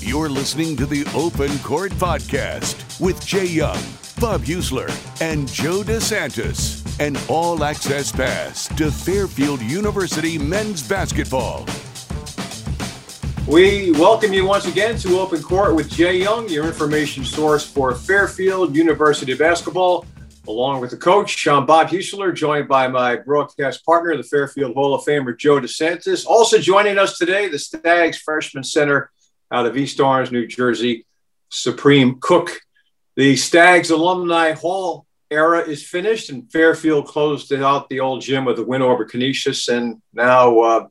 You're listening to the Open Court Podcast with Jay Young, Bob Heussler, and Joe DeSantis. An all access pass to Fairfield University men's basketball. We welcome you once again to Open Court with Jay Young, your information source for Fairfield University basketball, along with the coach, Sean Bob Heussler, joined by my broadcast partner, the Fairfield Hall of Famer, Joe DeSantis. Also joining us today, the Stags freshman center out of East Orange, New Jersey, Supreme Cook. The Stags Alumni Hall era is finished, and Fairfield closed out the old gym with a win over Canisius, and now uh,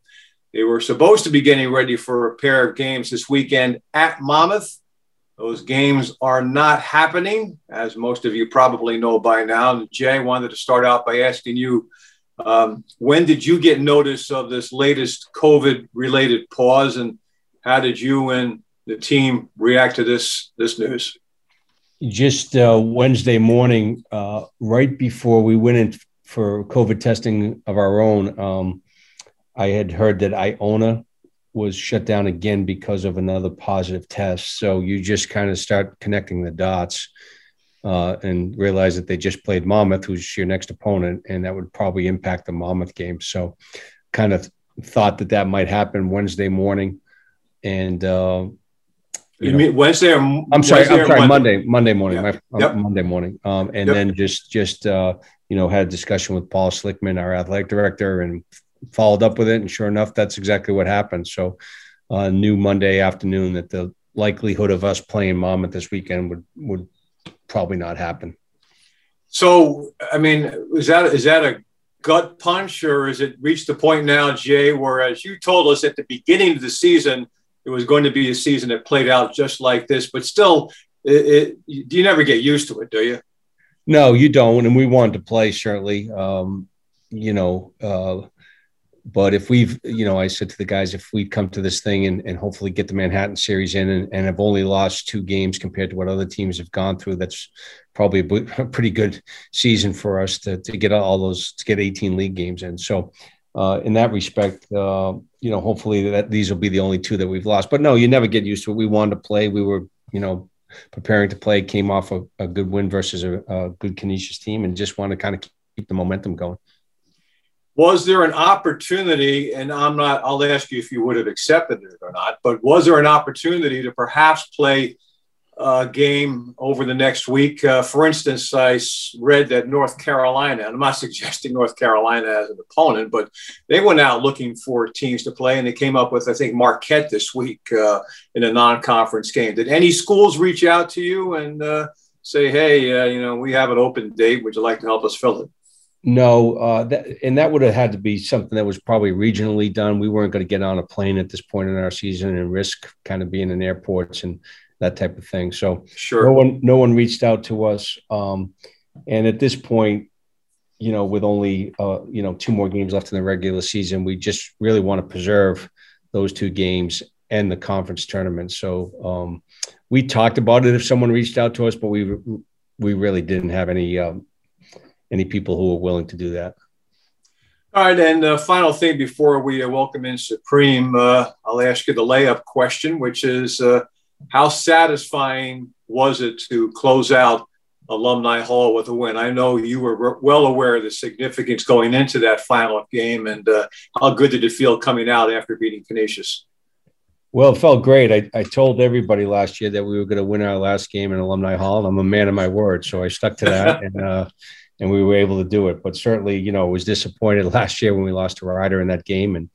they were supposed to be getting ready for a pair of games this weekend at Monmouth. Those games are not happening, as most of you probably know by now. Jay wanted to start out by asking you um, when did you get notice of this latest COVID related pause, and how did you and the team react to this this news? Just uh, Wednesday morning, uh, right before we went in for COVID testing of our own, um, I had heard that Iona was shut down again because of another positive test. So you just kind of start connecting the dots uh, and realize that they just played Monmouth, who's your next opponent, and that would probably impact the Monmouth game. So kind of thought that that might happen Wednesday morning and uh, you, you mean Wednesday or I'm sorry, Wednesday I'm sorry, Monday? Monday, morning, my, yep. Monday morning, um, and yep. then just just uh, you know had a discussion with Paul Schlickman, our athletic director, and followed up with it, and sure enough, that's exactly what happened. So, uh, new Monday afternoon that the likelihood of us playing Monmouth this weekend would would probably not happen. So, I mean, is that is that a gut punch, or is it reached the point now, Jay, where as you told us at the beginning of the season? it was going to be a season that played out just like this, but still, it, it, you never get used to it, do you? No, you don't. And we wanted to play, certainly. Um, you know, uh, but if we've, you know, I said to the guys, if we come to this thing and, and hopefully get the Manhattan series in and, and have only lost two games compared to what other teams have gone through, that's probably a, pretty good season for us to, to get all those, to get 18 league games in. So uh, in that respect, uh, you know, hopefully that these will be the only two that we've lost. But no, you never get used to it. We wanted to play. We were, you know, preparing to play. Came off a, a good win versus a, a good Canisius team, and just want to kind of keep the momentum going. Was there an opportunity, and I'm not, I'll ask you if you would have accepted it or not, but was there an opportunity to perhaps play a game over the next week. Uh, for instance, I read that North Carolina, and I'm not suggesting North Carolina as an opponent, but they went out looking for teams to play, and they came up with, I think, Marquette this week uh, in a non-conference game. Did any schools reach out to you and uh, say, "Hey, uh, you know, we have an open date. Would you like to help us fill it?" No, uh, that, and that would have had to be something that was probably regionally done. We weren't going to get on a plane at this point in our season and risk kind of being in airports and that type of thing. So sure, no one no one reached out to us. Um, and at this point, you know, with only uh, you know two more games left in the regular season, we just really want to preserve those two games and the conference tournament. So um, we talked about it if someone reached out to us, but we we really didn't have any um, any people who are willing to do that. All right, and uh, final thing before we uh, welcome in Supreme, uh, I'll ask you the layup question, which is uh, how satisfying was it to close out Alumni Hall with a win? I know you were well aware of the significance going into that final game, and uh, how good did it feel coming out after beating Canisius? Well, it felt great. I, I told everybody last year that we were going to win our last game in Alumni Hall, and I'm a man of my word, so I stuck to that, and uh, and we were able to do it. But certainly, you know, was disappointed last year when we lost to Rider in that game, and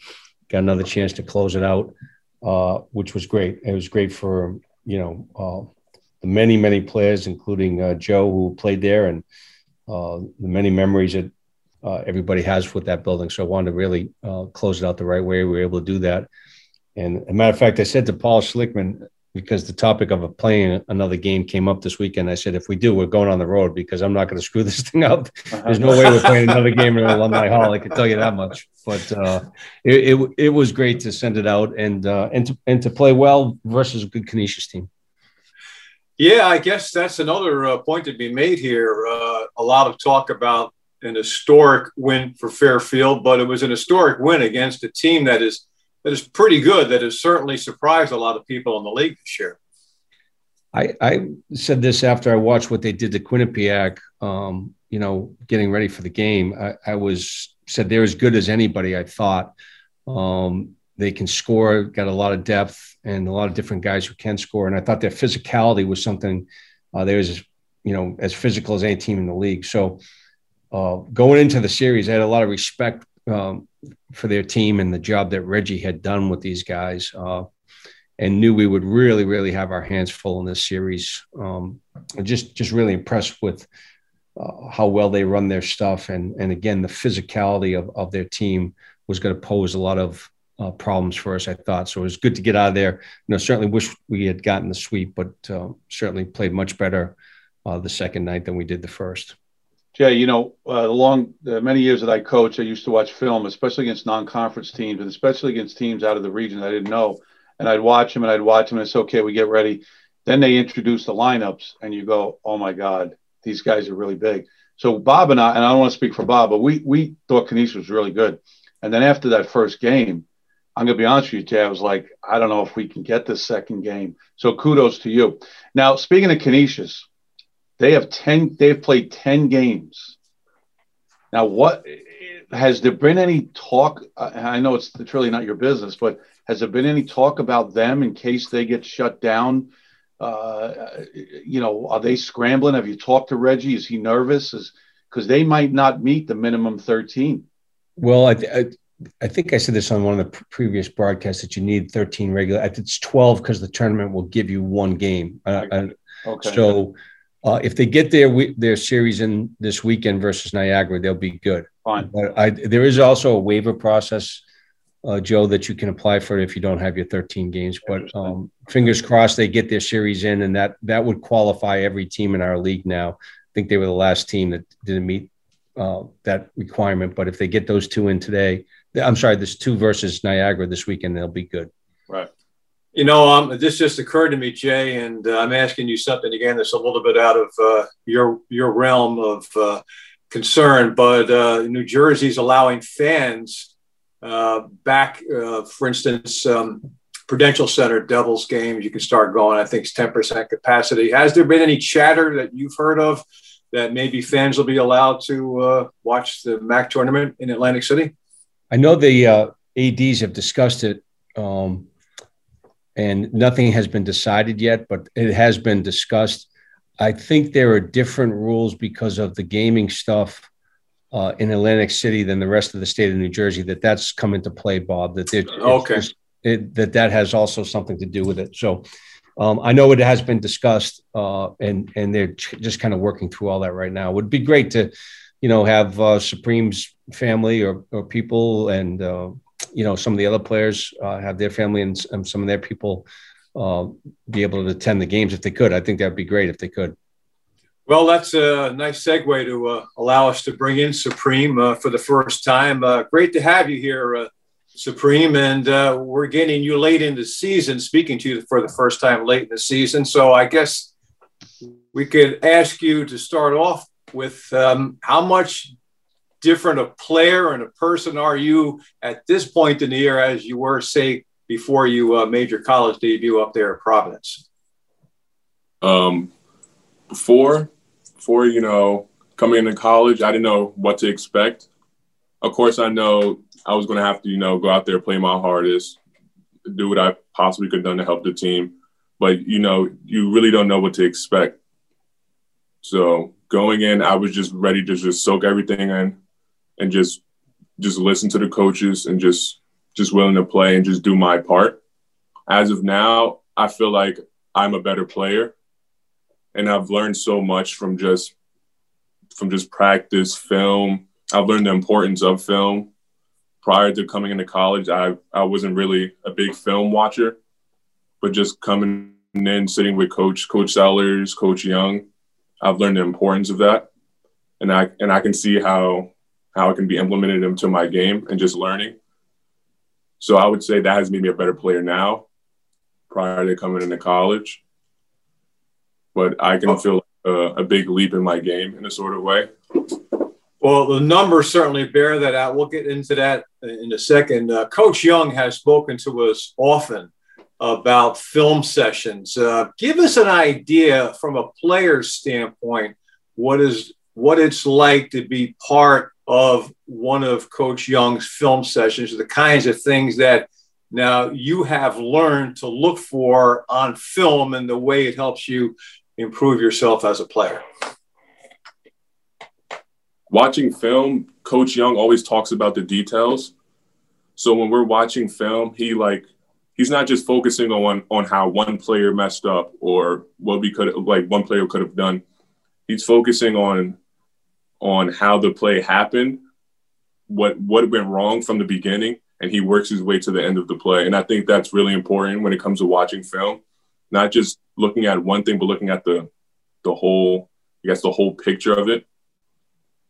got another chance to close it out uh, which was great. It was great for you know uh, the many many players, including uh, Joe who played there, and uh, the many memories that uh, everybody has with that building. So I wanted to really uh, close it out the right way. We were able to do that. And a matter of fact, I said to Paul Schlickman, because the topic of playing another game came up this weekend. I said, if we do, we're going on the road because I'm not going to screw this thing up. There's no way we're playing another game in Alumni Hall. I can tell you that much. But uh, it, it, it was great to send it out and uh, and to and to play well versus a good Canisius team. Yeah, I guess that's another uh, point to be made here. Uh, a lot of talk about an historic win for Fairfield, but it was an historic win against a team that is that is pretty good. That has certainly surprised a lot of people in the league this year. I, I said this after I watched what they did to Quinnipiac. Um, you know, getting ready for the game, I, I, was said they're as good as anybody. I thought um, they can score, got a lot of depth, and a lot of different guys who can score. And I thought their physicality was something. Uh, they was, you know, as physical as any team in the league. So uh, going into the series, I had a lot of respect um, for their team and the job that Reggie had done with these guys. Uh, and knew we would really, really have our hands full in this series. Um, just, just really impressed with uh, how well they run their stuff, and and again, the physicality of of their team was going to pose a lot of uh, problems for us. I thought so. It was good to get out of there. You know, certainly wish we had gotten the sweep, but uh, certainly played much better uh, the second night than we did the first. Jay, you know, uh, long uh, many years that I coach, I used to watch film, especially against non-conference teams, and especially against teams out of the region I didn't know and I'd watch them and I'd watch them and it's okay, we get ready. Then they introduce the lineups and you go, oh my God, these guys are really big. So Bob and I, and I don't want to speak for Bob, but we we thought Canisius was really good. And then after that first game, I'm gonna be honest with you, Jay, I was like, I don't know if we can get this second game. So kudos to you. Now, speaking of Canisius, they have 10, they've played 10 games. Now, what has there been any talk? I know it's, it's really not your business, but has there been any talk about them in case they get shut down? Uh, you know, are they scrambling? Have you talked to Reggie? Is he nervous? Is because they might not meet the minimum 13. Well, I, I, I, think I said this on one of the previous broadcasts that you need 13 regular. It's 12 because the tournament will give you one game. Uh, okay. So uh, if they get their their series in this weekend versus Niagara, they'll be good. Fine. But I, there is also a waiver process uh, Joe, that you can apply for if you don't have your 13 games. But um, fingers crossed they get their series in, and that that would qualify every team in our league now. I think they were the last team that didn't meet uh, that requirement. But if they get those two in today, I'm sorry, this two versus Niagara this weekend, they'll be good. Right. You know, um, this just occurred to me, Jay, and uh, I'm asking you something again that's a little bit out of uh, your your realm of uh, concern. But uh, New Jersey's allowing fans uh, back, uh, for instance, um, Prudential Center Devils games, you can start going. I think it's 10% capacity. Has there been any chatter that you've heard of that maybe fans will be allowed to watch the MAAC tournament in Atlantic City? I know the ADs have discussed it, um, and nothing has been decided yet, but it has been discussed. I think there are different rules because of the gaming stuff uh, in Atlantic City than the rest of the state of New Jersey. That that's come into play, Bob. That it, okay, it, that that has also something to do with it. So. Um, I know it has been discussed, uh, and and they're just kind of working through all that right now. It would be great to, you know, have uh, Supreme's family or, or people and uh, you know some of the other players uh, have their family and, and, some of their people uh, be able to attend the games if they could. I think that'd be great if they could. Well, that's a nice segue to uh, allow us to bring in Supreme uh, for the first time. Uh, great to have you here, uh, Supreme. And we're getting you late in the season, speaking to you for the first time late in the season. So I guess we could ask you to start off with um, how much different a player and a person are you at this point in the year as you were, say, before you uh, made your college debut up there at Providence? Um, before before you know coming into college, I didn't know what to expect. Of course, I know I was going to have to, you know, go out there, play my hardest, do what I possibly could have done to help the team. But you know, you really don't know what to expect. So going in, I was just ready to just soak everything in and just just listen to the coaches and just just willing to play and just do my part. As of now, I feel like I'm a better player and I've learned so much from just from just practice, film. I've learned the importance of film. Prior to coming into college, I I wasn't really a big film watcher, but just coming in, sitting with Coach Coach Sellers, Coach Young, I've learned the importance of that, and I and I can see how how it can be implemented into my game and just learning. So I would say that has made me a better player now, prior to coming into college but I can feel a, a big leap in my game in a sort of way. Well, Well, the numbers certainly bear that out. We'll get into that in a second. Uh, Coach Young has spoken to us often about film sessions. Uh, give us an idea from a player's standpoint what is what it's like to be part of one of Coach Young's film sessions, the kinds of things that now you have learned to look for on film and the way it helps you improve yourself as a player watching film, Coach Young always talks about the details. So when we're watching film, he like he's not just focusing on on how one player messed up or what we could like one player could have done. He's focusing on on how the play happened, what what went wrong from the beginning, and he works his way to the end of the play. And I think that's really important when it comes to watching film, not just looking at one thing, but looking at the the whole, I guess, the whole picture of it.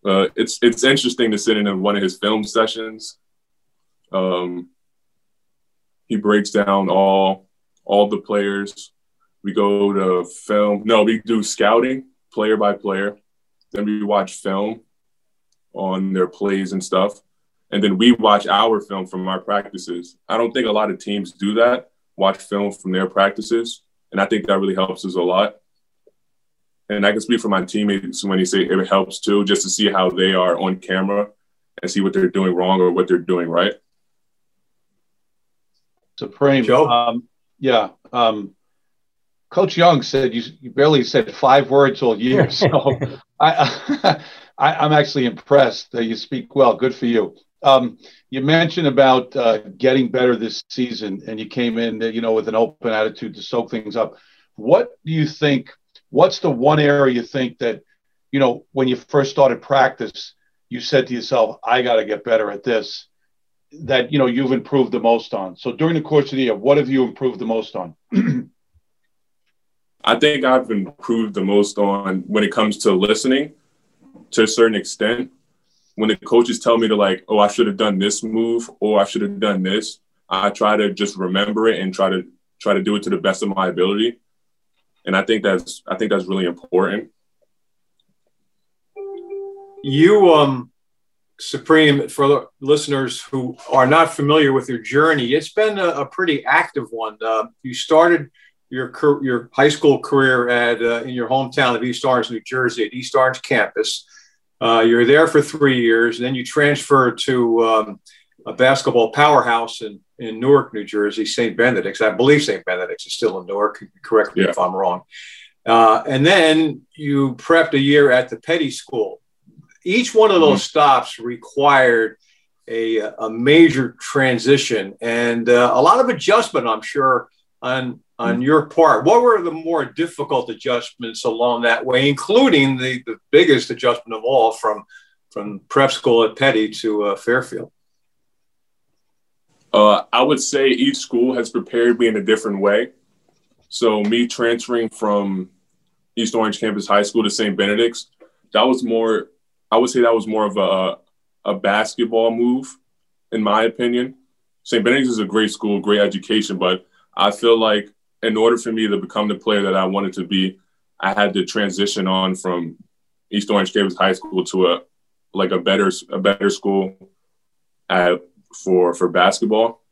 Uh, it's it's interesting to sit in one of his film sessions. Um, he breaks down all all the players. We go to film. No, we do scouting player by player. Then we watch film on their plays and stuff. And then we watch our film from our practices. I don't think a lot of teams do that, watch film from their practices. And I think that really helps us a lot and I can speak for my teammates when they say it helps too, just to see how they are on camera and see what they're doing wrong or what they're doing right. Supreme. Joe? Um, yeah. Um, Coach Young said you, you, barely said five words all year. So I, I, am actually impressed that you speak well. Good for you. Um, you mentioned about uh, getting better this season, and you came in, you know, with an open attitude to soak things up. What do you think what's the one area you think that, you know, when you first started practice, you said to yourself, I got to get better at this, that, you know, you've improved the most on? So during the course of the year, what have you improved the most on? I think I've improved the most on when it comes to listening to a certain extent. When the coaches tell me to like, oh, I should have done this move or I should have done this, I try to just remember it and try to try to do it to the best of my ability and I think that's I think that's really important. You, um, Supreme, for listeners who are not familiar with your journey, it's been a, a pretty active one. Uh, you started your your high school career at uh, in your hometown of East Orange, New Jersey, at East Orange campus. Uh, you're there for three years, and then you transfer to um, a basketball powerhouse in in Newark, New Jersey, St. Benedict's. I believe St. Benedict's is still in Newark. Correct me yeah. if I'm wrong. Uh, and then you prepped a year at the Peddie School. Each one of those mm-hmm. stops required a, a major transition and uh, a lot of adjustment, I'm sure, on on your part. What were the more difficult adjustments along that way, including the, the biggest adjustment of all from from prep school at Peddie to uh, Fairfield? Uh, I would say each school has prepared me in a different way. So me transferring from East Orange Campus High School to St. Benedict's, that was more. I would say that was more of a a basketball move, in my opinion. St. Benedict's is a great school, great education, but I feel like in order for me to become the player that I wanted to be, I had to transition on from East Orange Campus High School to a like a better a better school at for for basketball,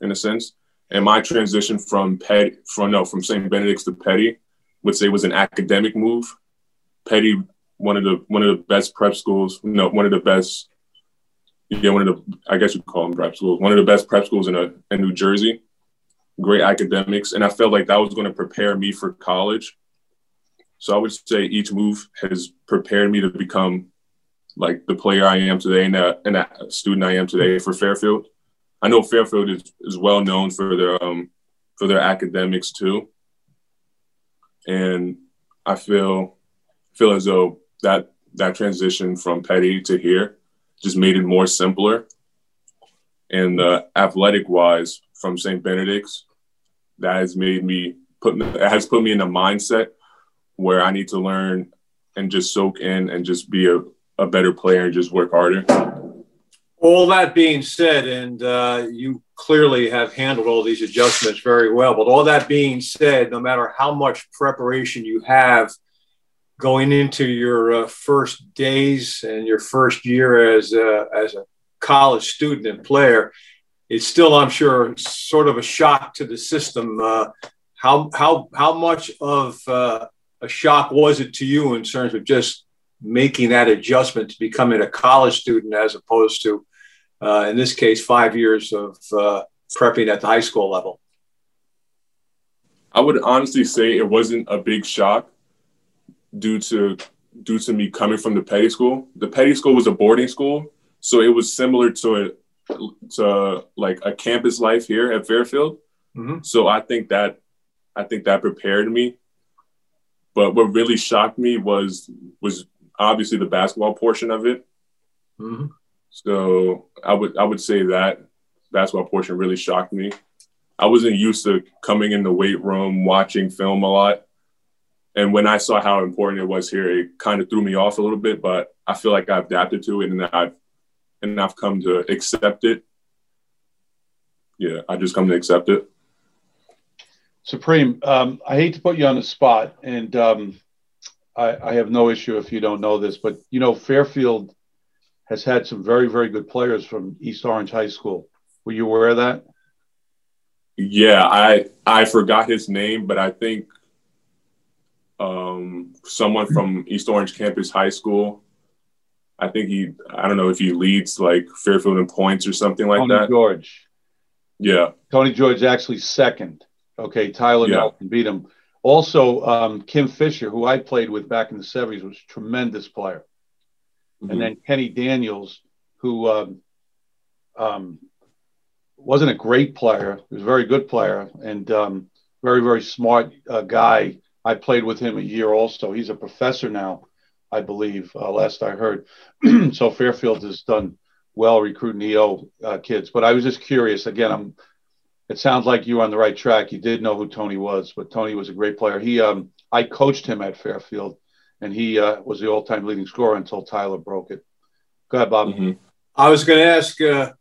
in a sense. And my transition from Peddie from no from St. Benedict's to Peddie would say was an academic move. Peddie one of the one of the best prep schools, know, one of the best. Yeah, one of the I guess you call them prep schools. One of the best prep schools in a, in New Jersey. Great academics, and I felt like that was going to prepare me for college. So I would say each move has prepared me to become like the player I am today and that and that student I am today for Fairfield. I know Fairfield is, is well known for their um for their academics too. And I feel feel as though that that transition from Peddie to here just made it more simpler. And uh, athletic wise, from St. Benedict's, that has made me put has put me in a mindset where I need to learn and just soak in and just be a, a better player and just work harder. All that being said, and uh, you clearly have handled all these adjustments very well, but all that being said, no matter how much preparation you have, going into your uh, first days and your first year as a, as a college student and player, it's still, I'm sure, sort of a shock to the system. Uh, how how how much of uh, a shock was it to you in terms of just making that adjustment to becoming a college student as opposed to, uh, in this case, five years of uh, prepping at the high school level? I would honestly say it wasn't a big shock due to due to me coming from the peddie school. The peddie school was a boarding school, so it was similar to a, to like a campus life here at Fairfield. Mm-hmm. So I think that I think that prepared me. But what really shocked me was was obviously the basketball portion of it. Mm-hmm. So I would I would say that basketball portion really shocked me. I wasn't used to coming in the weight room, watching film a lot. And when I saw how important it was here, it kind of threw me off a little bit, but I feel like I've adapted to it and I've and I've come to accept it. Yeah, I just come to accept it. Supreme, um, I hate to put you on the spot, and um, I, I, have no issue if you don't know this, but you know Fairfield has had some very, very good players from East Orange High School. Were you aware of that? Yeah, I I forgot his name, but I think um, someone from East Orange Campus High School. I think he, I don't know if he leads like Fairfield in points or something like that. Tony that. George. Yeah. Tony George actually second. Okay. Tyler yeah. Nelson beat him. Also, um, Kim Fisher, who I played with back in the 70s, was a tremendous player. Mm-hmm. And then Kenny Daniels, who um, um, wasn't a great player, he was a very good player and um, very, very smart uh, guy I played with him a year also. He's a professor now, I believe, uh, last I heard. so Fairfield has done well recruiting EO uh, kids. But I was just curious. Again, I'm. It sounds like you were on the right track. You did know who Tony was, but Tony was a great player. He, um, I coached him at Fairfield, and he uh, was the all-time leading scorer until Tyler broke it. Go ahead, Bob. Mm-hmm. I was going to ask uh,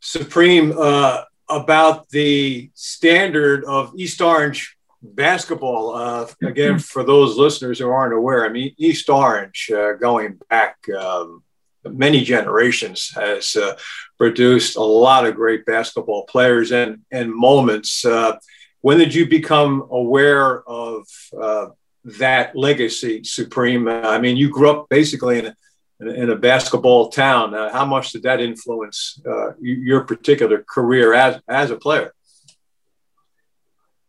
Supreme uh, about the standard of East Orange basketball, uh, again, for those listeners who aren't aware, I mean, East Orange, uh, going back um, many generations, has uh, produced a lot of great basketball players and, and moments. Uh, when did you become aware of uh, that legacy, Supreme? I mean, you grew up basically in a, in a basketball town. Uh, how much did that influence your particular career as, as a player?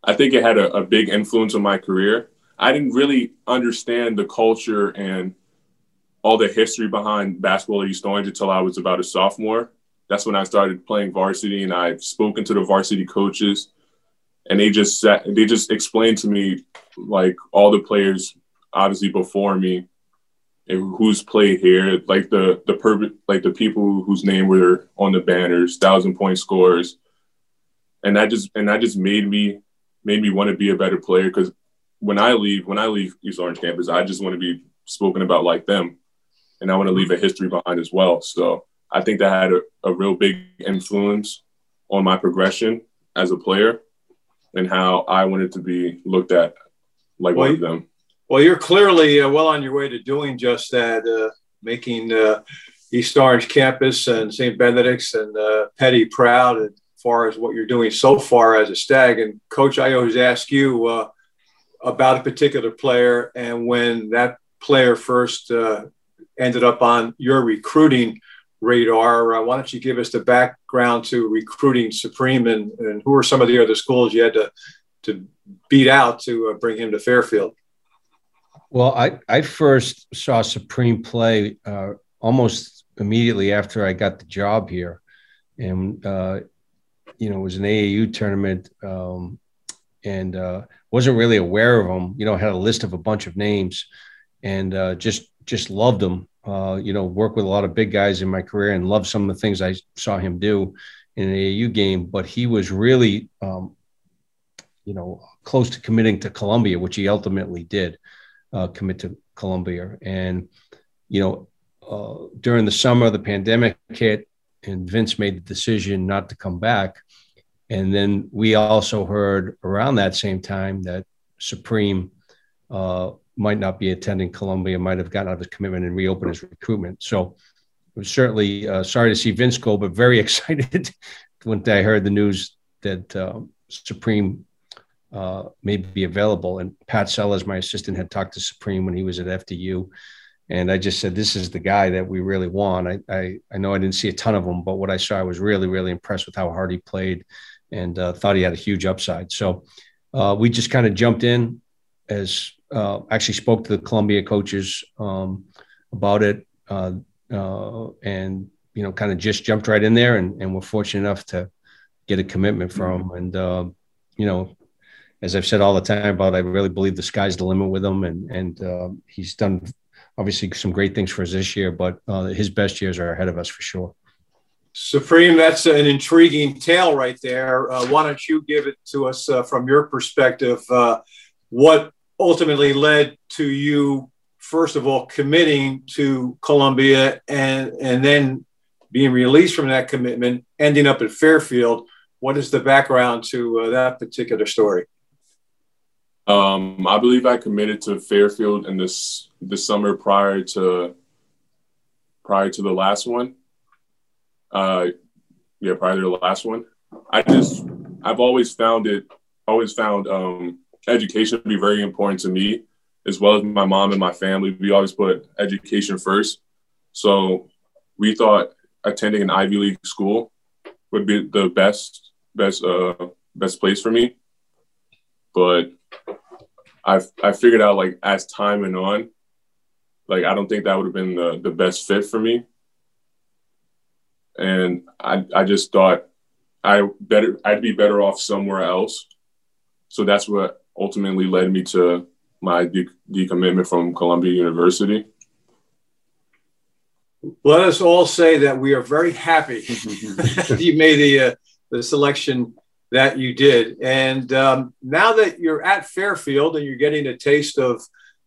I think it had a, a big influence on my career. I didn't really understand the culture and all the history behind basketball at East Orange until I was about a sophomore. That's when I started playing varsity, and I've spoken to the varsity coaches, and they just sat, they just explained to me like all the players obviously before me and who's played here, like the the perfect like the people whose name were on the banners, thousand point scores, and that just and that just made me made me want to be a better player because when I leave, when I leave East Orange campus, I just want to be spoken about like them. And I want to leave a history behind as well. So I think that had a, a real big influence on my progression as a player and how I wanted to be looked at like well, one of them. Well, you're clearly uh, well on your way to doing just that, uh, making uh, East Orange campus and St. Benedict's and uh, Peddie proud. And far as what you're doing so far as a stag. And coach, I always ask you uh, about a particular player and when that player first uh, ended up on your recruiting radar. Uh, why don't you give us the background to recruiting Supreme and, and who are some of the other schools you had to, to beat out to uh, bring him to Fairfield? Well, I, I first saw Supreme play uh, almost immediately after I got the job here. And uh, you know, it was an AAU tournament um, and uh, wasn't really aware of them. You know, had a list of a bunch of names and uh, just just loved them. Uh, you know, worked with a lot of big guys in my career and loved some of the things I saw him do in an AAU game. But he was really, um, you know, close to committing to Columbia, which he ultimately did uh, commit to Columbia. And you know, uh, during the summer, the pandemic hit, and Vince made the decision not to come back. And then we also heard around that same time that Supreme uh, might not be attending Columbia, might have gotten out of his commitment and reopened his recruitment. So I was certainly uh, sorry to see Vince go, but very excited when I heard the news that uh, Supreme may be available. And Pat Sellers, my assistant, had talked to Supreme when he was at FDU. And I just said, this is the guy that we really want. I, I, I know I didn't see a ton of him, but what I saw, I was really, really impressed with how hard he played and uh, thought he had a huge upside. So uh, we just kind of jumped in as uh, actually spoke to the Columbia coaches um, about it uh, uh, and, you know, kind of just jumped right in there and, and we're fortunate enough to get a commitment from him. And, uh, you know, as I've said all the time about, I really believe the sky's the limit with him and, and he's done obviously some great things for us this year, but uh, his best years are ahead of us for sure. Supreme, that's an intriguing tale right there. Uh, why don't you give it to us uh, from your perspective? Uh, what ultimately led to you, first of all, committing to Columbia and, and then being released from that commitment, ending up at Fairfield? What is the background to uh, that particular story? Um, I believe I committed to Fairfield in this the summer prior to prior to the last one. Uh, yeah, prior to the last one. I just I've always found it always found um, education to be very important to me, as well as my mom and my family. We always put education first. So we thought attending an Ivy League school would be the best best uh, best place for me. But I I figured out like as time went on, like I don't think that would have been the the best fit for me. And I I just thought I better I'd be better off somewhere else. So that's what ultimately led me to my de- decommitment from Columbia University. Let us all say that we are very happy you made the uh, the selection that you did. And um, now that you're at Fairfield and you're getting a taste of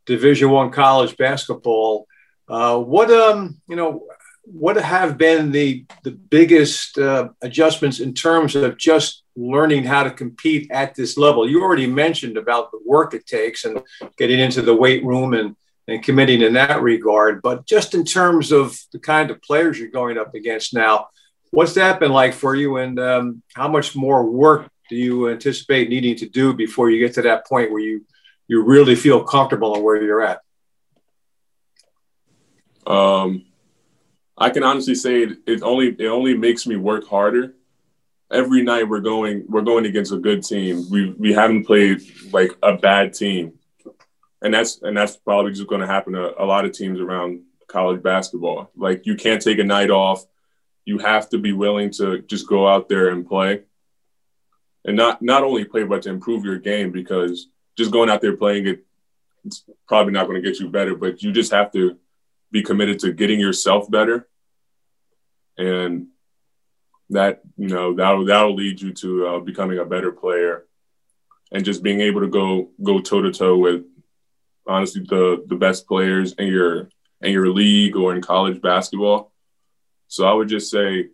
Division One college basketball, uh, what um you know what have been the the biggest uh, adjustments in terms of just learning how to compete at this level? You already mentioned about the work it takes and getting into the weight room and and committing in that regard, but just in terms of the kind of players you're going up against now, What's that been like for you, and um, how much more work do you anticipate needing to do before you get to that point where you you really feel comfortable on where you're at? Um, I can honestly say it, it only it only makes me work harder. Every night we're going we're going against a good team. We we haven't played like a bad team, and that's and that's probably just going to happen to a lot of teams around college basketball. Like you can't take a night off you have to be willing to just go out there and play. And not not only play but to improve your game because just going out there playing it it's probably not going to get you better but you just have to be committed to getting yourself better. And that you know that'll that'll lead you to uh, becoming a better player and just being able to go go toe to toe with honestly the the best players in your in your league or in college basketball so I would just say,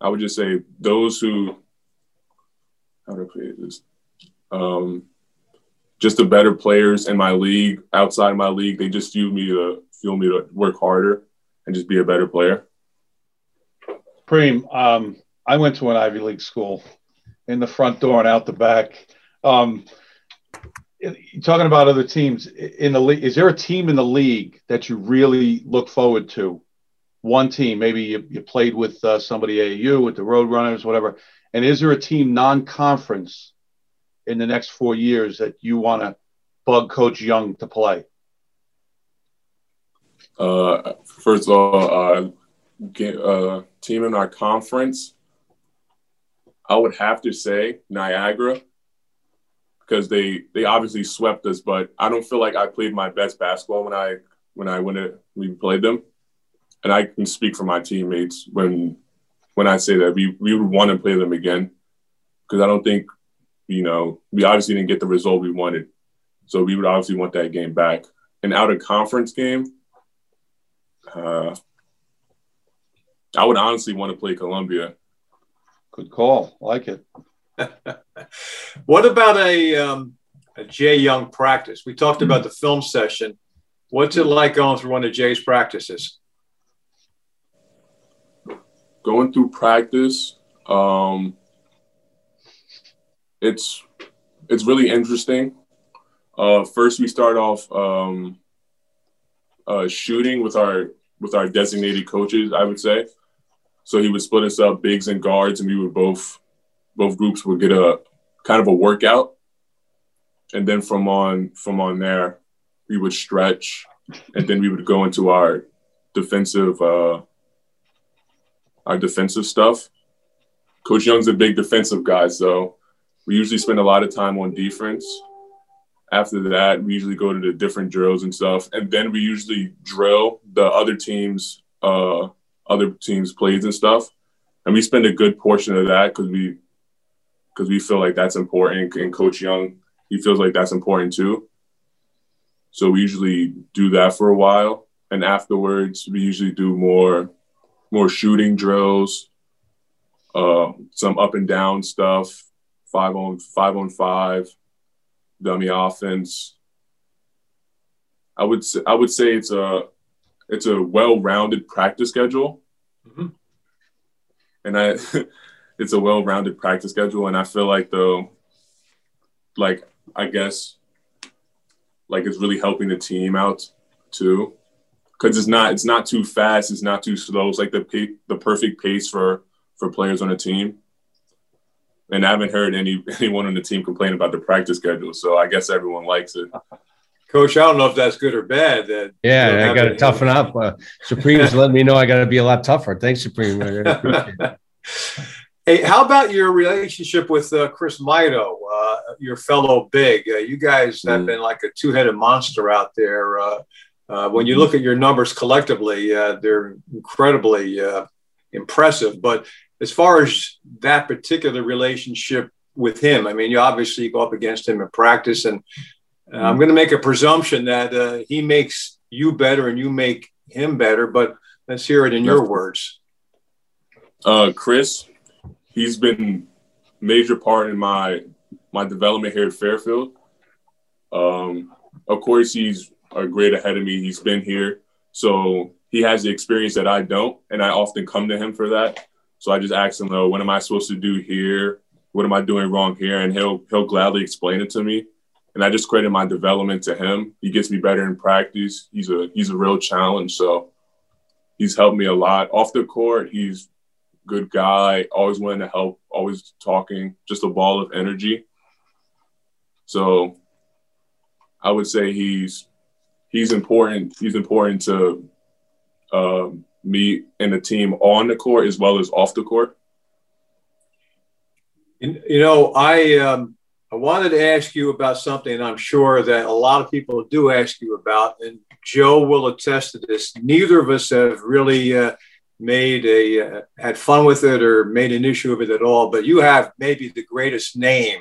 I would just say those who, how do I put this? Um, just the better players in my league, outside of my league, they just feel me to feel me to work harder and just be a better player. Preem, um, I went to an Ivy League school in the front door and out the back. Um, talking about other teams in the league, is there a team in the league that you really look forward to one team? Maybe you, you played with uh, somebody AAU with the Roadrunners, whatever. And is there a team non-conference in the next four years that you want to bug Coach Young to play? Uh, first of all, uh, get, uh, team in our conference, I would have to say Niagara because they they obviously swept us, but I don't feel like I played my best basketball when I when I when it, we played them and I can speak for my teammates when when I say that we we would want to play them again because I don't think you know we obviously didn't get the result we wanted, so we would obviously want that game back. An out of conference game, uh, I would honestly want to play Columbia. Good call, like it. what about a um, a Jay Young practice. We talked about the film session. What's it like going through one of Jay's practices? Going through practice, um, it's it's really interesting. Uh, first, we start off um, uh, shooting with our with our designated coaches. I would say, so he would split us up, bigs and guards, and we would both both groups would get a kind of a workout, and then from on from on there, we would stretch, and then we would go into our defensive uh, our defensive stuff. Coach Young's a big defensive guy, so we usually spend a lot of time on defense. After that, we usually go to the different drills and stuff, and then we usually drill the other teams, uh, other teams' plays and stuff, and we spend a good portion of that because we because we feel like that's important. And Coach Young, he feels like that's important too. So we usually do that for a while, and afterwards we usually do more more shooting drills, uh, some up and down stuff, five on five on five, dummy offense. I would say, I would say it's a it's a well-rounded practice schedule, mm-hmm. and I it's a well-rounded practice schedule, and I feel like though, like I guess, like it's really helping the team out too, because it's not it's not too fast, it's not too slow. It's like the the perfect pace for for players on a team and I haven't heard any anyone on the team complain about the practice schedule. So I guess everyone likes it. Coach, I don't know if that's good or bad. That yeah, I got to toughen up. Uh, Supreme's letting me know I got to be a lot tougher. Thanks, Supreme. hey, how about your relationship with uh, Chris Maidoh, uh, your fellow big? Uh, you guys have mm. been like a two-headed monster out there. Uh, uh, when you look at your numbers collectively, they're incredibly impressive. But as far as that particular relationship with him, I mean, you obviously go up against him in practice, and uh, I'm going to make a presumption that uh, he makes you better and you make him better. But let's hear it in your words. Uh, Chris, he's been major part in my my development here at Fairfield. Um, of course, he's a grade ahead of me. He's been here, so he has the experience that I don't, and I often come to him for that. So I just ask him, "Oh, what am I supposed to do here? What am I doing wrong here?" And he'll he'll gladly explain it to me. And I just credit my development to him. He gets me better in practice. He's a he's a real challenge. So he's helped me a lot off the court. He's good guy, always willing to help, always talking, just a ball of energy. So I would say he's he's important. He's important to um, me and the team on the court as well as off the court? You know, I um, I wanted to ask you about something I'm sure that a lot of people do ask you about, and Joe will attest to this. Neither of us have really uh, made a uh, had fun with it or made an issue of it at all. But you have maybe the greatest name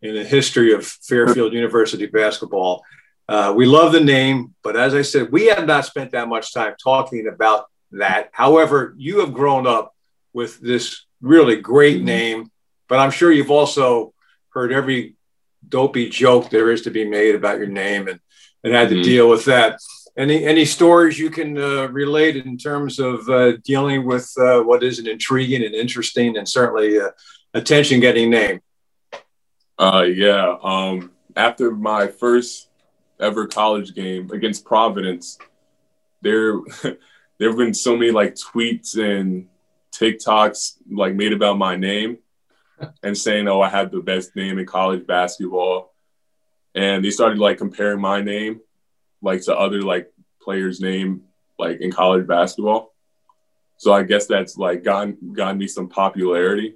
in the history of Fairfield University basketball. Uh, we love the name, but as I said, we have not spent that much time talking about that. However, you have grown up with this really great mm-hmm. name, but I'm sure you've also heard every dopey joke there is to be made about your name and, and had to mm-hmm. deal with that. Any any stories you can uh, relate in terms of uh, dealing with uh, what is an intriguing and interesting and certainly uh, attention getting name? Uh, yeah. Um, after my first ever college game against Providence, there there have been so many like tweets and TikToks like made about my name and saying, oh, I had the best name in college basketball. And they started like comparing my name like to other like players' name like in college basketball. So I guess that's like gotten gotten me some popularity.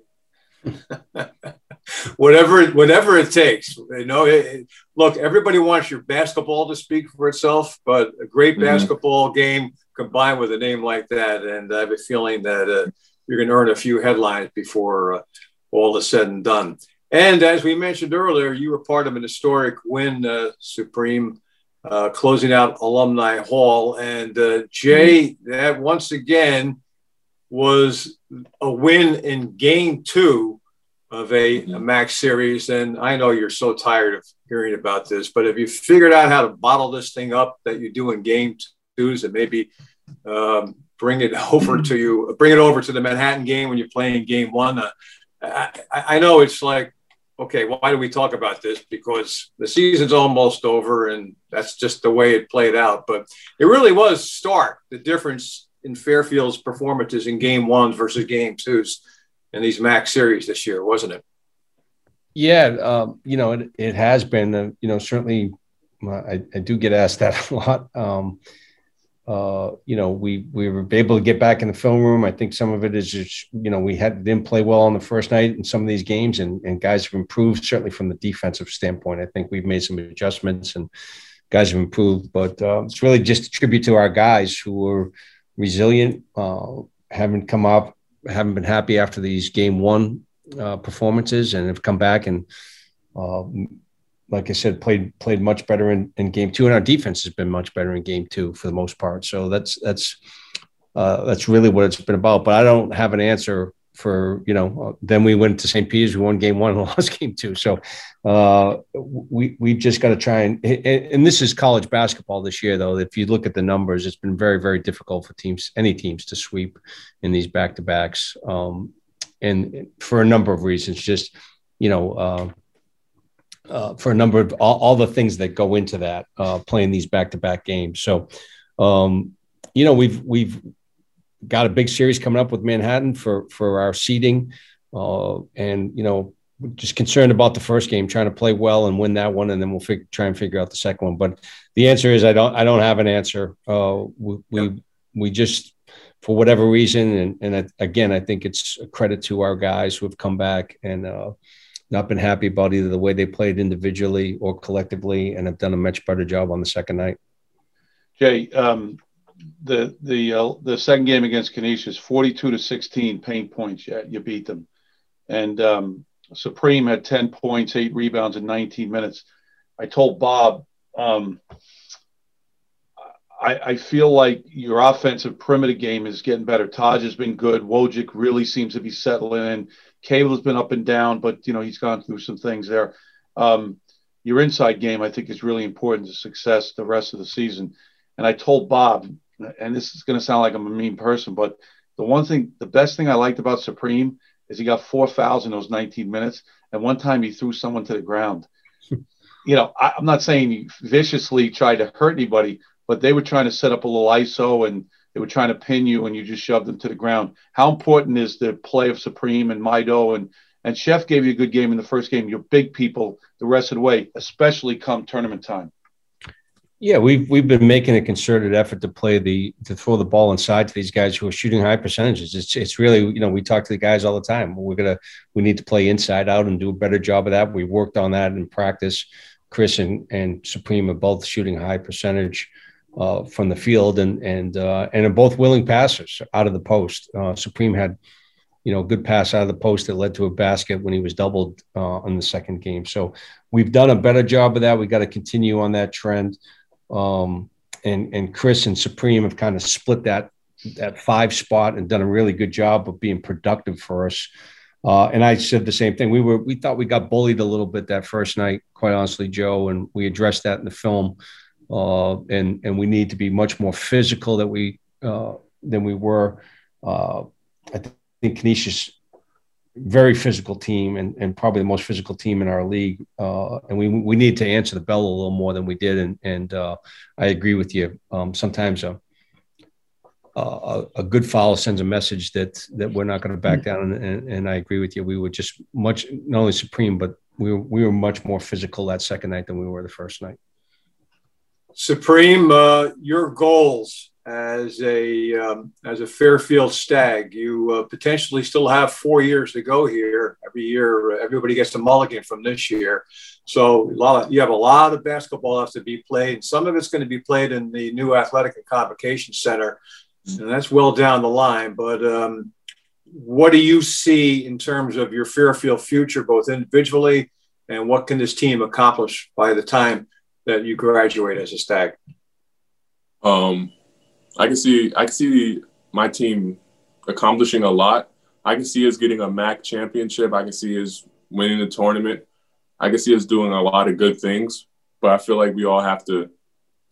whatever whatever it takes you know it, look everybody wants your basketball to speak for itself but a great mm-hmm. basketball game combined with a name like that and i have a feeling that uh, you're going to earn a few headlines before uh, all is said and done and as we mentioned earlier you were part of an historic win uh, supreme uh, closing out alumni hall and uh, jay mm-hmm. that once again was a win in game two of a, a mm-hmm. MAAC series. And I know you're so tired of hearing about this, but have you figured out how to bottle this thing up that you do in game twos and maybe um, bring it over to you, bring it over to the Manhattan game when you're playing game one? Uh, I, I know it's like, okay, why do we talk about this? Because the season's almost over and that's just the way it played out. But it really was stark the difference in Fairfield's performances in game ones versus game twos in these MAAC series this year, wasn't it? Yeah, um, you know, it, it has been, uh, you know, certainly I, I, do get asked that a lot. Um, uh, you know, we we were able to get back in the film room. I think some of it is just, you know, we had didn't play well on the first night in some of these games, and and guys have improved certainly from the defensive standpoint. I think we've made some adjustments and guys have improved, but uh, it's really just a tribute to our guys who were resilient, uh, haven't come up, haven't been happy after these game one uh, performances, and have come back and uh, like I said, played played much better in, in game two, and our defense has been much better in game two for the most part. So that's that's uh, that's really what it's been about. But I don't have an answer for you know. Uh, then we went to St. Peter's, we won game one and lost game two. So uh, we we just got to try and, and this is college basketball this year though. If you look at the numbers, it's been very very difficult for teams, any teams, to sweep in these back to backs, um, and for a number of reasons. Just you know. Uh, uh, for a number of all, all, the things that go into that uh, playing these back-to-back games. So, um, you know, we've we've got a big series coming up with Manhattan for for our seeding, uh, and you know, just concerned about the first game, trying to play well and win that one, and then we'll fig- try and figure out the second one. But the answer is I don't I don't have an answer. Uh, we we, we just for whatever reason, and and again, I think it's a credit to our guys who have come back and uh, not been happy about either the way they played individually or collectively, and have done a much better job on the second night. Jay, um, the the uh, the second game against Canisius, forty-two to sixteen paint points. Yeah, you beat them, and um, Supreme had ten points, eight rebounds in nineteen minutes. I told Bob, um, I, I, feel like your offensive perimeter game is getting better. Taj has been good. Wojcik really seems to be settling in. Caleb's been up and down, but you know he's gone through some things there. Um, your inside game, I think, is really important to success the rest of the season. And I told Bob, and this is going to sound like I'm a mean person, but the one thing, the best thing I liked about Supreme is he got four fouls in those 19 minutes, and one time he threw someone to the ground. you know, I, I'm not saying he viciously tried to hurt anybody, but they were trying to set up a little ISO and they were trying to pin you and you just shoved them to the ground. How important is the play of Supreme and Maidoh and and Chef gave you a good game in the first game. You're big people the rest of the way, especially come tournament time. Yeah, we've we've been making a concerted effort to play the to throw the ball inside to these guys who are shooting high percentages. It's it's really you know we talk to the guys all the time. We're gonna we need to play inside out and do a better job of that. We worked on that in practice. Chris and and Supreme are both shooting high percentage uh, from the field and and uh, and are both willing passers out of the post. Uh, Supreme had, you know, a good pass out of the post that led to a basket when he was doubled uh, in the second game. So we've done a better job of that. We got to continue on that trend. Um, and and Chris and Supreme have kind of split that that five spot and done a really good job of being productive for us. Uh, and I said the same thing. We were we thought we got bullied a little bit that first night, quite honestly, Joe, and we addressed that in the film uh, and and we need to be much more physical that we uh, than we were. Uh, I think Canisius very physical team and, and probably the most physical team in our league. Uh, and we we need to answer the bell a little more than we did. And and uh, I agree with you. Um, sometimes a, a, a good foul sends a message that that we're not going to back down. And, and, and, I agree with you. We were just much not only supreme, but we were, we were much more physical that second night than we were the first night. Supreme, uh, your goals as a um, as a Fairfield Stag. You uh, potentially still have four years to go here. Every year, everybody gets a mulligan from this year. So a lot of, you have a lot of basketball left to be played. Some of it's going to be played in the new athletic and convocation center, and that's well down the line. But um, what do you see in terms of your Fairfield future, both individually and what can this team accomplish by the time that you graduate as a stag? Um, I can see I can see my team accomplishing a lot. I can see us getting a MAAC championship. I can see us winning the tournament. I can see us doing a lot of good things, but I feel like we all have to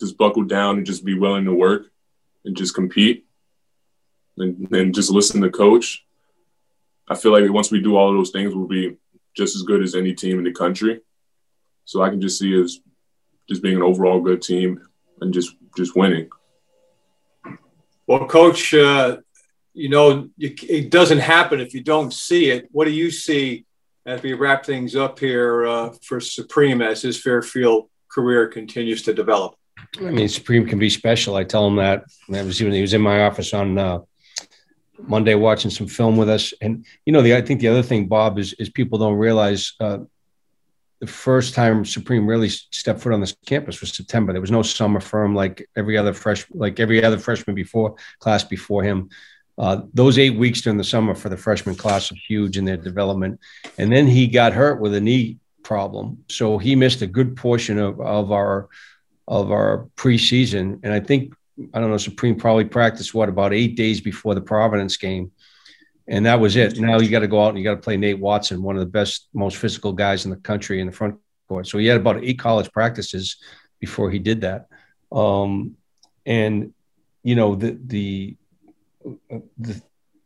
just buckle down and just be willing to work and just compete and, and just listen to coach. I feel like once we do all of those things, we'll be just as good as any team in the country. So I can just see us just being an overall good team and just just winning. Well, coach, uh, you know it doesn't happen if you don't see it. What do you see as we wrap things up here uh, for Supreme as his Fairfield career continues to develop? I mean, Supreme can be special. I tell him that. That was even he was in my office on uh, Monday watching some film with us. And you know, the I think the other thing, Bob, is is people don't realize uh, the first time Supreme really stepped foot on this campus was September. There was no summer firm like every other fresh like every other freshman before class before him. Uh, those eight weeks during the summer for the freshman class are huge in their development. And then he got hurt with a knee problem, so he missed a good portion of of our of our preseason. And I think I don't know, Supreme probably practiced what about eight days before the Providence game. And that was it. Now you got to go out and you got to play Nate Watson, one of the best, most physical guys in the country in the front court. So he had about eight college practices before he did that. Um, and you know the the the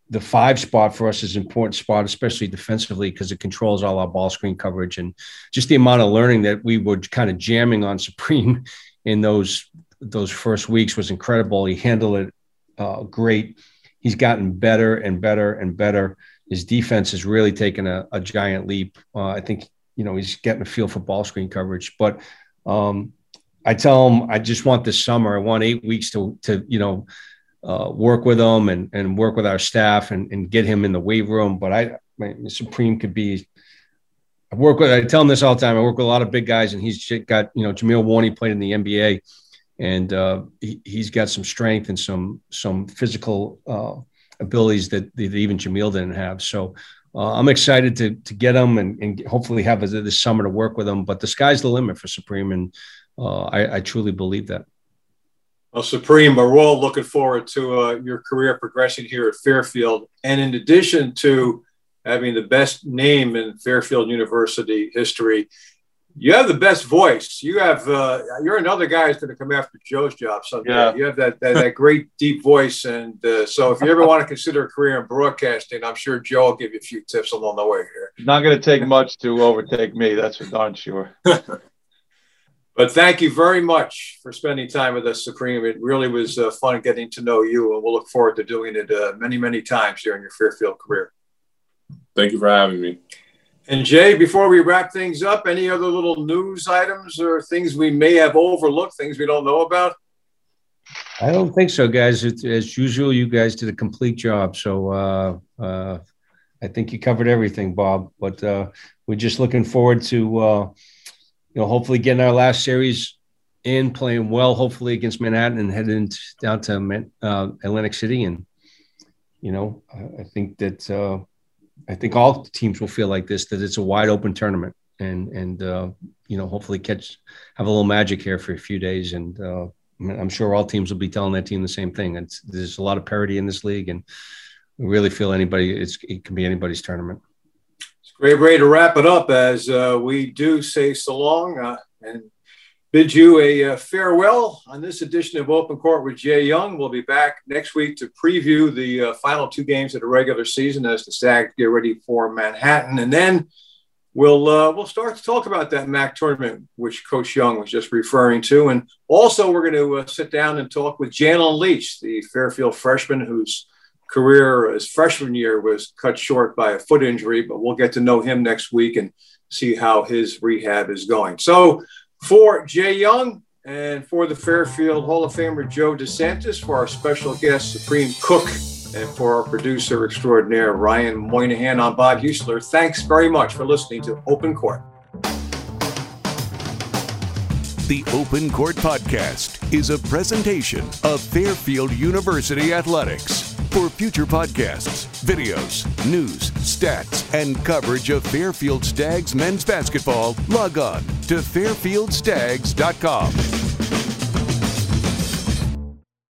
the five spot for us is an important spot, especially defensively, because it controls all our ball screen coverage and just the amount of learning that we were kind of jamming on Supreme in those those first weeks was incredible. He handled it uh, great. He's gotten better and better and better. His defense has really taken a, a giant leap. Uh, I think you know he's getting a feel for ball screen coverage. But um, I tell him I just want this summer. I want eight weeks to to you know uh, work with him and and work with our staff and, and get him in the weight room. But I my, Supreme could be I work with, I tell him this all the time. I work with a lot of big guys, and he's got, you know, Jameel Warney played in the NBA and uh, he, has got some strength and some some physical uh, abilities that, that, even Jameel didn't have. So uh, I'm excited to to get him and, and hopefully have a, this summer to work with him. But the sky's the limit for Supreme, and uh, I, I, truly believe that. Well, Supreme, we're all looking forward to uh, your career progression here at Fairfield, and in addition to having the best name in Fairfield University history you have the best voice. You have uh, you're another guy who's going to come after Joe's job someday. Yeah. You have that, that, that great deep voice, and uh, so if you ever want to consider a career in broadcasting, I'm sure Joe will give you a few tips along the way here. Not going to take much to overtake me. That's for darn sure. but thank you very much for spending time with us, Supreme. It really was uh, fun getting to know you, and we'll look forward to doing it uh, many, many times during your Fairfield career. Thank you for having me. And Jay, before we wrap things up, any other little news items or things we may have overlooked, things we don't know about? I don't think so, guys. As usual, you guys did a complete job. So uh, uh, I think you covered everything, Bob. But uh, we're just looking forward to, uh, you know, hopefully getting our last series in, playing well, hopefully against Manhattan, and heading down to uh, Atlantic City. And you know, I think that uh, I think all teams will feel like this that it's a wide open tournament and and uh, you know hopefully catch have a little magic here for a few days and uh, I'm sure all teams will be telling that team the same thing. It's, there's a lot of parity in this league and we really feel anybody it's, it can be anybody's tournament. It's a great way to wrap it up as uh, we do say so long uh, and bid you a uh, farewell on this edition of Open Court with Jay Young. We'll be back next week to preview the uh, final two games of the regular season as the Stags get ready for Manhattan, and then we'll uh, we'll start to talk about that MAAC tournament, which Coach Young was just referring to, and also we're going to uh, sit down and talk with Jalen Leach, the Fairfield freshman whose career as freshman year was cut short by a foot injury, but we'll get to know him next week and see how his rehab is going. So for Jay Young and for the Fairfield Hall of Famer Joe DeSantis, for our special guest, Supreme Cook, and for our producer extraordinaire, Ryan Moynihan, I'm Bob Heussler. Thanks very much for listening to Open Court. The Open Court Podcast is a presentation of Fairfield University Athletics. For future podcasts, videos, news, stats, and coverage of Fairfield Stags men's basketball, log on to fairfieldstags.com.